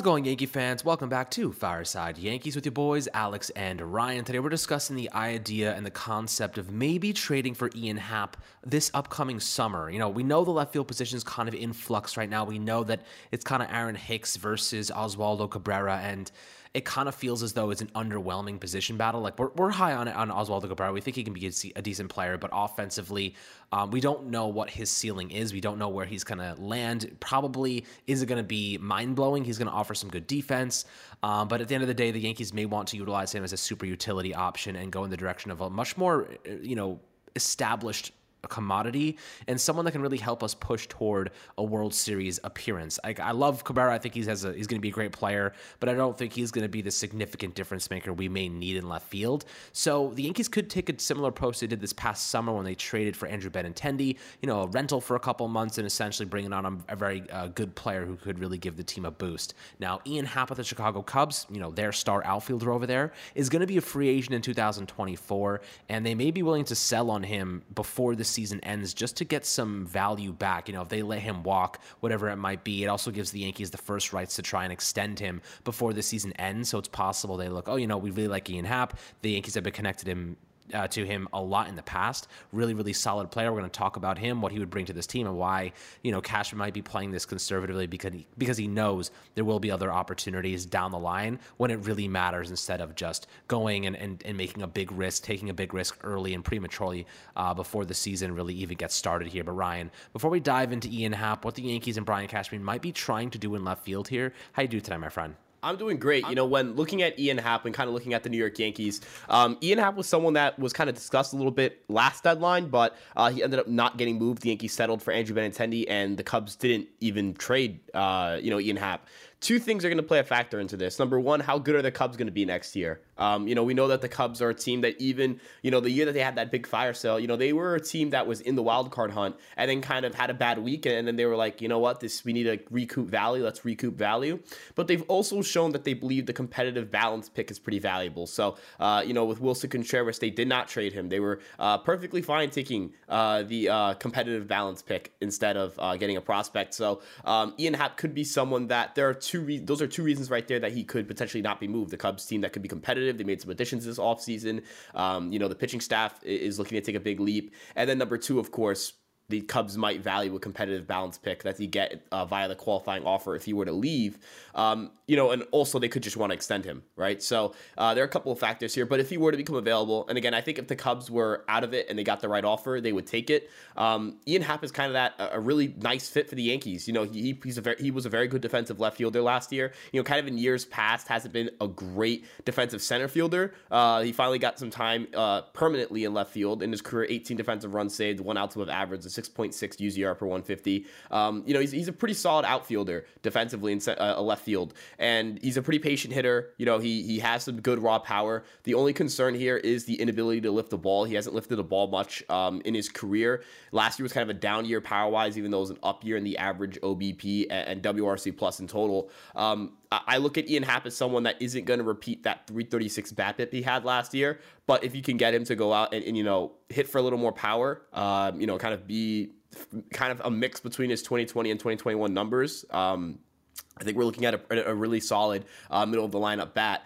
How's it going, Yankee fans? Welcome back to Fireside Yankees with your boys, Alex and Ryan. Today we're discussing the idea and the concept of maybe trading for Ian Happ this upcoming summer. You know, we know the left field position is kind of in flux right now. We know that it's kind of Aaron Hicks versus Oswaldo Cabrera, and it kind of feels as though it's an underwhelming position battle. Like we're, we're high on on Oswaldo Cabrera. We think he can be a, decent player, but offensively, um, we don't know what his ceiling is. We don't know where he's going to land. Probably is it going to be mind blowing? He's going to offer some good defense, um, but at the end of the day, the Yankees may want to utilize him as a super utility option and go in the direction of a much more, you know, established a commodity and someone that can really help us push toward a World Series appearance. I, I love Cabrera. I think he's has a, he's going to be a great player, but I don't think he's going to be the significant difference maker we may need in left field. So the Yankees could take a similar approach they did this past summer when they traded for Andrew Benintendi, you know, a rental for a couple months and essentially bringing on a, very uh, good player who could really give the team a boost. Now, Ian Happ of the Chicago Cubs, you know, their star outfielder over there, is going to be a free agent in 2024, and they may be willing to sell on him before the season ends just to get some value back. You know, if they let him walk, whatever it might be, it also gives the Yankees the first rights to try and extend him before the season ends. So it's possible they look, oh, you know, we really like Ian Happ. The Yankees have been connected him uh, to him a lot in the past. Really, really solid player. We're going to talk about him, what he would bring to this team, and why you know Cashman might be playing this conservatively because he, because he knows there will be other opportunities down the line when it really matters instead of just going and, and, and making a big risk, taking a big risk early and prematurely uh, before the season really even gets started here. But Ryan, before we dive into Ian Happ, what the Yankees and Brian Cashman might be trying to do in left field here, how you do tonight, my friend? I'm doing great. You know, when looking at Ian Happ and kind of looking at the New York Yankees, um, Ian Happ was someone that was kind of discussed a little bit last deadline, but uh, he ended up not getting moved. The Yankees settled for Andrew Benintendi, and the Cubs didn't even trade, uh, you know, Ian Happ two things are going to play a factor into this. Number one, how good are the Cubs going to be next year? Um, you know, we know that the Cubs are a team that even, you know, the year that they had that big fire sale, you know, they were a team that was in the wild card hunt and then kind of had a bad weekend. And then they were like, you know what, this we need to recoup value. Let's recoup value. But they've also shown that they believe the competitive balance pick is pretty valuable. So, uh, you know, with Willson Contreras, they did not trade him. They were uh, perfectly fine taking uh, the uh, competitive balance pick instead of uh, getting a prospect. So, um, Ian Happ could be someone that there are two re- those are two reasons right there that he could potentially not be moved. The Cubs team that could be competitive. They made some additions this offseason. Um, you know, the pitching staff is looking to take a big leap. And then number two, of course, the Cubs might value a competitive balance pick that he get uh, via the qualifying offer if he were to leave. Um, you know, and also they could just want to extend him, right? So uh, there are a couple of factors here. But if he were to become available, and again, I think if the Cubs were out of it and they got the right offer, they would take it. Um, Ian Happ is kind of that a really nice fit for the Yankees. You know, he he's a very, he was a very good defensive left fielder last year. You know, kind of in years past hasn't been a great defensive center fielder. Uh, he finally got some time uh, permanently in left field in his career. 18 defensive runs saved, one out to have average, 6.6 UZR per 150. Um, you know, he's, he's a pretty solid outfielder defensively in uh, a left field, and he's a pretty patient hitter. You know, he he has some good raw power. The only concern here is the inability to lift the ball. He hasn't lifted the ball much um, in his career. Last year was kind of a down year power wise, even though it was an up year in the average OBP and, and WRC plus in total. Um, I look at Ian Happ as someone that isn't going to repeat that 336 BABIP he had last year. But if you can get him to go out and, and you know hit for a little more power, um, you know, kind of be kind of a mix between his 2020 and 2021 numbers. Um, I think we're looking at a, a really solid uh, middle of the lineup bat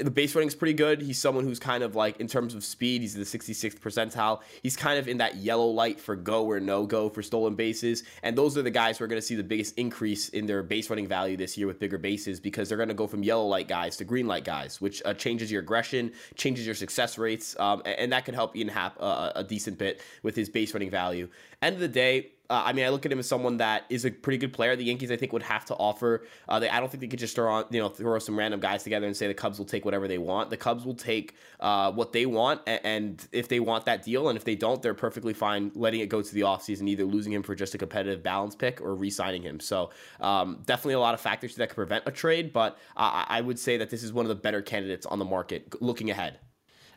the base running is pretty good. He's someone who's kind of like in terms of speed, he's the 66th percentile. He's kind of in that yellow light for go or no go for stolen bases, and those are the guys who are going to see the biggest increase in their base running value this year with bigger bases because they're going to go from yellow light guys to green light guys, which uh, changes your aggression, changes your success rates, um, and, and, that can help Ian Happ uh, a decent bit with his base running value. End of the day uh, I mean, I look at him as someone that is a pretty good player. The Yankees, I think, would have to offer. Uh, they, I don't think they could just throw on, you know, throw some random guys together and say the Cubs will take whatever they want. The Cubs will take uh, what they want, and, and, if they want that deal, and if they don't, they're perfectly fine letting it go to the offseason, either losing him for just a competitive balance pick or re-signing him. So um, definitely a lot of factors that could prevent a trade, but I would say that this is one of the better candidates on the market looking ahead.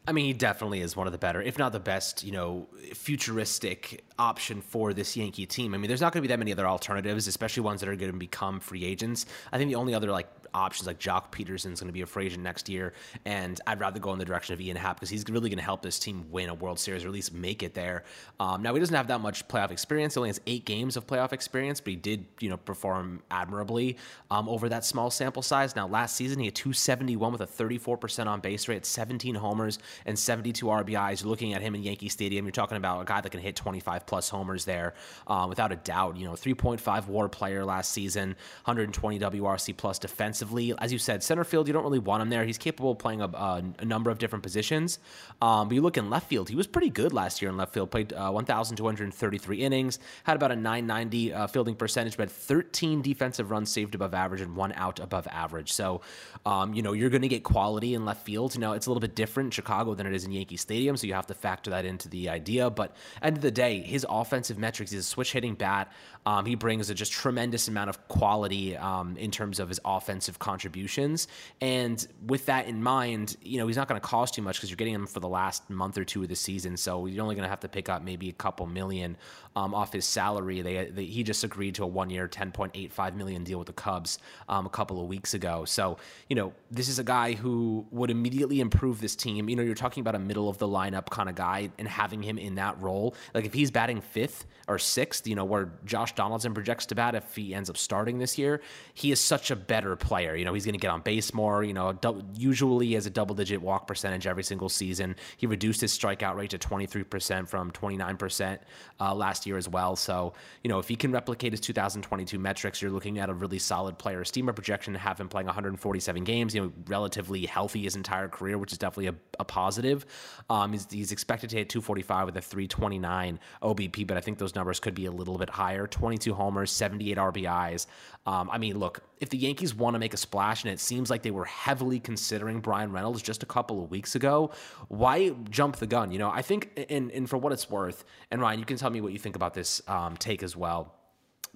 I mean, he definitely is one of the better, if not the best, you know, futuristic option for this Yankee team. I mean, there's not going to be that many other alternatives, especially ones that are going to become free agents. I think the only other like options like Joc Pederson's going to be a agent next year, and I'd rather go in the direction of Ian Happ because he's really going to help this team win a World Series or at least make it there. Um, now he doesn't have that much playoff experience; he only has eight games of playoff experience, but he did you know perform admirably um, over that small sample size. Now last season he had 271 with a 34% on base rate, 17 homers and 72 RBIs. Looking at him in Yankee Stadium. You're talking about a guy that can hit 25 plus homers there, uh, without a doubt. You know, 3.5 WAR player last season, 120 WRC plus defensively. As you said, center field, you don't really want him there. He's capable of playing a, a, a number of different positions. Um, but you look in left field, he was pretty good last year in left field. Played uh, 1,233 innings, had about a 990 uh, fielding percentage, but 13 defensive runs saved above average and one out above average. So, um, you know, you're going to get quality in left field. You know, it's a little bit different in Chicago than it is in Yankee Stadium, so you have to factor that into the idea. But end of the day, his offensive metrics, he's a switch hitting bat. Um, he brings a just tremendous amount of quality um, in terms of his offensive contributions. And with that in mind, you know, he's not going to cost you much because you're getting him for the last month or two of the season. So you're only going to have to pick up maybe a couple million um, off his salary. They, they, he just agreed to a one year, 10.85 million deal with the Cubs um, a couple of weeks ago. So, you know, this is a guy who would immediately improve this team. You know, you're talking about a middle of the lineup kind of guy and having him in that role. Like if he's batting fifth or sixth, you know, where Josh Donaldson projects to bat if he ends up starting this year, he is such a better player. You know, he's going to get on base more. You know, usually has a double digit walk percentage every single season. He reduced his strikeout rate to 23% from 29% uh, last year as well. So, you know, if he can replicate his 2022 metrics, you're looking at a really solid player. Steamer projection to have him playing 147 games, you know, relatively healthy his entire career, which is definitely a, a positive. Um, he's, he's expected to hit 245 with a 329 OBP, but I think those numbers could be a little bit higher. 22 homers, 78 RBIs. Um, I mean, look, if the Yankees want to make a splash, and it seems like they were heavily considering Bryan Reynolds just a couple of weeks ago, why jump the gun? You know, I think, and, and for what it's worth, and Ryan, you can tell me what you think about this um, take as well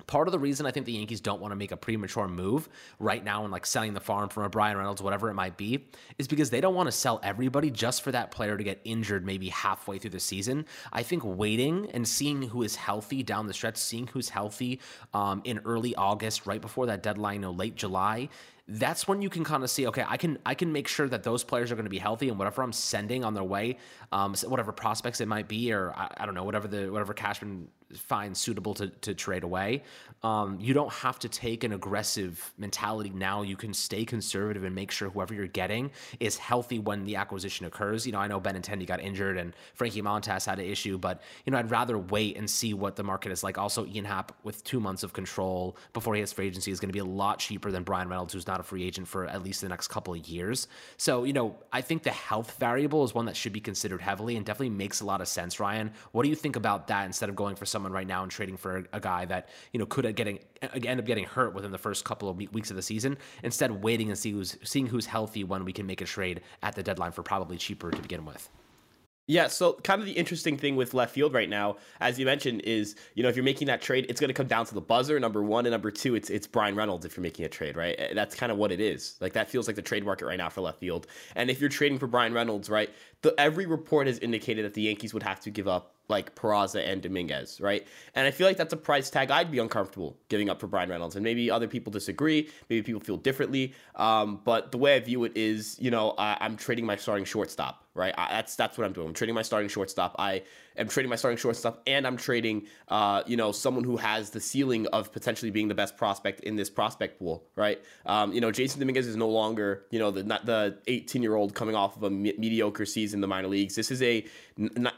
part of the reason I think the Yankees don't want to make a premature move right now and like selling the farm from a Bryan Reynolds, whatever it might be, is because they don't want to sell everybody just for that player to get injured maybe halfway through the season. I think waiting and seeing who is healthy down the stretch, seeing who's healthy um, in early August, right before that deadline, you know, late July, that's when you can kind of see okay i can i can make sure that those players are going to be healthy and whatever i'm sending on their way um, whatever prospects it might be or I, I, don't know whatever the whatever cashman finds suitable to, to trade away um, you don't have to take an aggressive mentality now you can stay conservative and make sure whoever you're getting is healthy when the acquisition occurs you know i know Ben benintendi got injured and frankie montas had an issue but you know i'd rather wait and see what the market is like also ian happ with two months of control before he hits free agency is going to be a lot cheaper than Bryan Reynolds who's not a free agent for at least the next couple of years. So, you know, I think the health variable is one that should be considered heavily and definitely makes a lot of sense, Ryan. What do you think about that instead of going for someone right now and trading for a, guy that, you know, could getting end up getting hurt within the first couple of weeks of the season instead waiting and see who's seeing who's healthy when we can make a trade at the deadline for probably cheaper to begin with? Yeah, so kind of the interesting thing with left field right now, as you mentioned, is you know if you're making that trade, it's going to come down to the buzzer. Number one and number two, it's it's Bryan Reynolds if you're making a trade, right? That's kind of what it is. Like that feels like the trade market right now for left field. And if you're trading for Bryan Reynolds, right, the every report has indicated that the Yankees would have to give up like Peraza and Dominguez, right? And I feel like that's a price tag I'd be uncomfortable giving up for Bryan Reynolds. And maybe other people disagree. Maybe people feel differently. Um, but the way I view it is, you know, I, am trading my starting shortstop, right? I, that's that's what I'm doing. I'm trading my starting shortstop. I am trading my starting shortstop, and I'm trading, uh, you know, someone who has the ceiling of potentially being the best prospect in this prospect pool, right? Um, you know, Jasson Dominguez is no longer, you know, the not the 18 year old coming off of a me- mediocre season in the minor leagues. This is a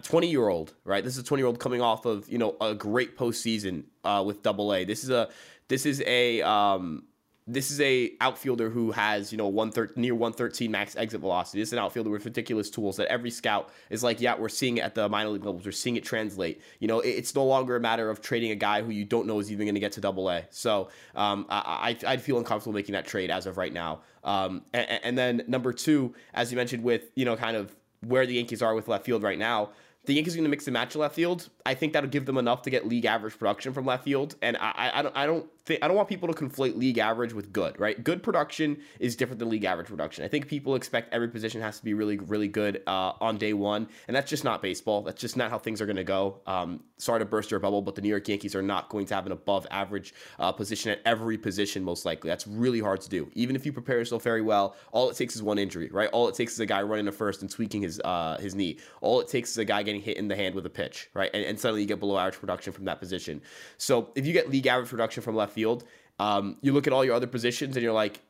20 year old, right? This is a 20 year old coming off of you know a great postseason uh, with Double A. This is a this is a um, this is a outfielder who has you know one thir- near 113 max exit velocity. This is an outfielder with ridiculous tools that every scout is like, yeah, we're seeing it at the minor league levels. We're seeing it translate. You know, it's no longer a matter of trading a guy who you don't know is even going to get to Double A. So um, I, would feel uncomfortable making that trade as of right now. Um, and, and then number two, as you mentioned, with you know kind of where the Yankees are with left field right now the Yankees are going to mix and match left field. I think that'll give them enough to get league average production from left field, and I, I don't I don't I don't want people to conflate league average with good, right? Good production is different than league average production. I think people expect every position has to be really, really good uh, on day one, and that's just not baseball. That's just not how things are going to go. Um, sorry to burst your bubble, but the New York Yankees are not going to have an above average uh, position at every position, most likely. That's really hard to do. Even if you prepare yourself very well, all it takes is one injury, right? All it takes is a guy running to first and tweaking his uh, his knee. All it takes is a guy getting hit in the hand with a pitch, right? And, and suddenly you get below average production from that position. So if you get league average production from left field, um, you look at all your other positions and you're like,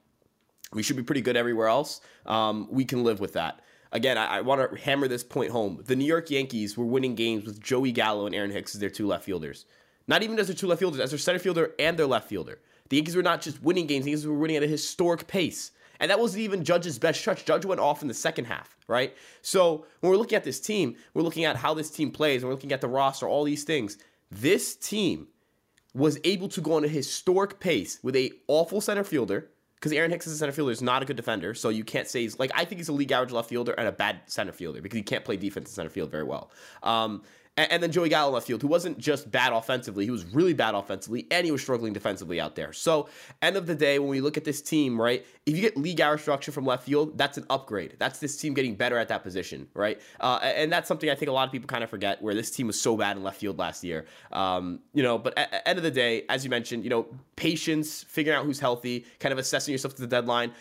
we should be pretty good everywhere else. Um, we can live with that. Again, I, I want to hammer this point home. The New York Yankees were winning games with Joey Gallo and Aaron Hicks as their two left fielders. Not even as their two left fielders, as their center fielder and their left fielder. The Yankees were not just winning games, the Yankees were winning at a historic pace. And that wasn't even Judge's best touch. Judge went off in the second half, right? So when we're looking at this team, we're looking at how this team plays, and we're looking at the roster, all these things. This team was able to go on a historic pace with a awful center fielder because Aaron Hicks is a center fielder is not a good defender, so you can't say he's like I think he's a league average left fielder and a bad center fielder because he can't play defense in center field very well. Um, and, then Joey Gallo left field, who wasn't just bad offensively, he was really bad offensively, and he was struggling defensively out there. So, end of the day, when we look at this team, right, if you get league average production from left field, that's an upgrade. That's this team getting better at that position, right? Uh, and that's something I think a lot of people kind of forget, where this team was so bad in left field last year. Um, you know, but at, at end of the day, as you mentioned, you know, patience, figuring out who's healthy, kind of assessing yourself to the deadline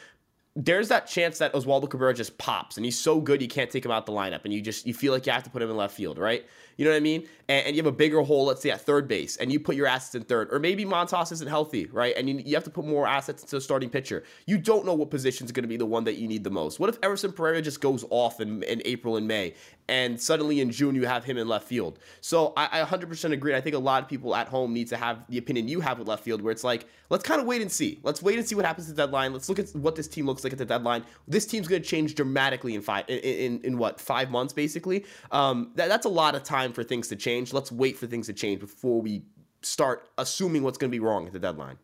there's that chance that Oswaldo Cabrera just pops and he's so good you can't take him out the lineup and you just you feel like you have to put him in left field, right? You know what I mean? And, and you have a bigger hole, let's say at third base, and you put your assets in third, or maybe Montas isn't healthy, right? And you, you have to put more assets into the starting pitcher. You don't know what position is going to be the one that you need the most. What if Everson Pereira just goes off in, in April and May, and suddenly in June you have him in left field? So I, I 100% agree. I think a lot of people at home need to have the opinion you have with left field, where it's like, let's kind of wait and see. Let's wait and see what happens at the deadline. Let's look at what this team looks like at the deadline. This team's going to change dramatically in five in, in, in what five months basically. Um, that, that's a lot of time for things to change. Let's wait for things to change before we start assuming what's going to be wrong at the deadline.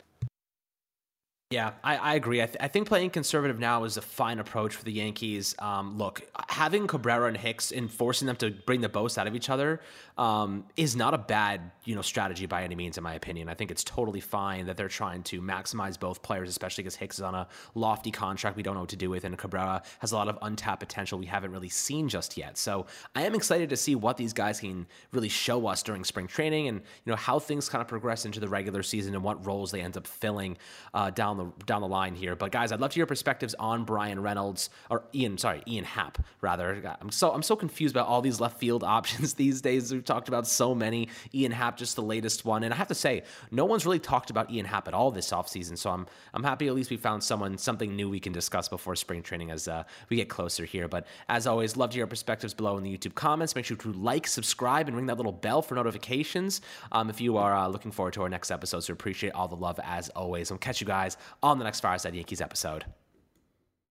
Yeah, I, I agree. I, th- I, think playing conservative now is a fine approach for the Yankees. Um, look, having Cabrera and Hicks and forcing them to bring the most out of each other um, is not a bad you know strategy by any means, in my opinion. I think it's totally fine that they're trying to maximize both players, especially because Hicks is on a lofty contract we don't know what to do with, and Cabrera has a lot of untapped potential we haven't really seen just yet. So I am excited to see what these guys can really show us during spring training, and you know how things kind of progress into the regular season and what roles they end up filling uh, down down the down the line here. But guys, I'd love to hear your perspectives on Bryan Reynolds or Ian, sorry, Ian Happ rather. I'm so I'm so confused about all these left field options these days. We've talked about so many. Ian Happ, just the latest one, and I have to say, no one's really talked about Ian Happ at all this offseason. So I'm I'm happy at least we found someone something new we can discuss before spring training as uh, we get closer here. But as always, love to hear your perspectives below in the YouTube comments. Make sure to like, subscribe, and ring that little bell for notifications. Um, if you are uh, looking forward to our next episode, so appreciate all the love as always. I'll catch you guys on the next Fireside Yankees episode.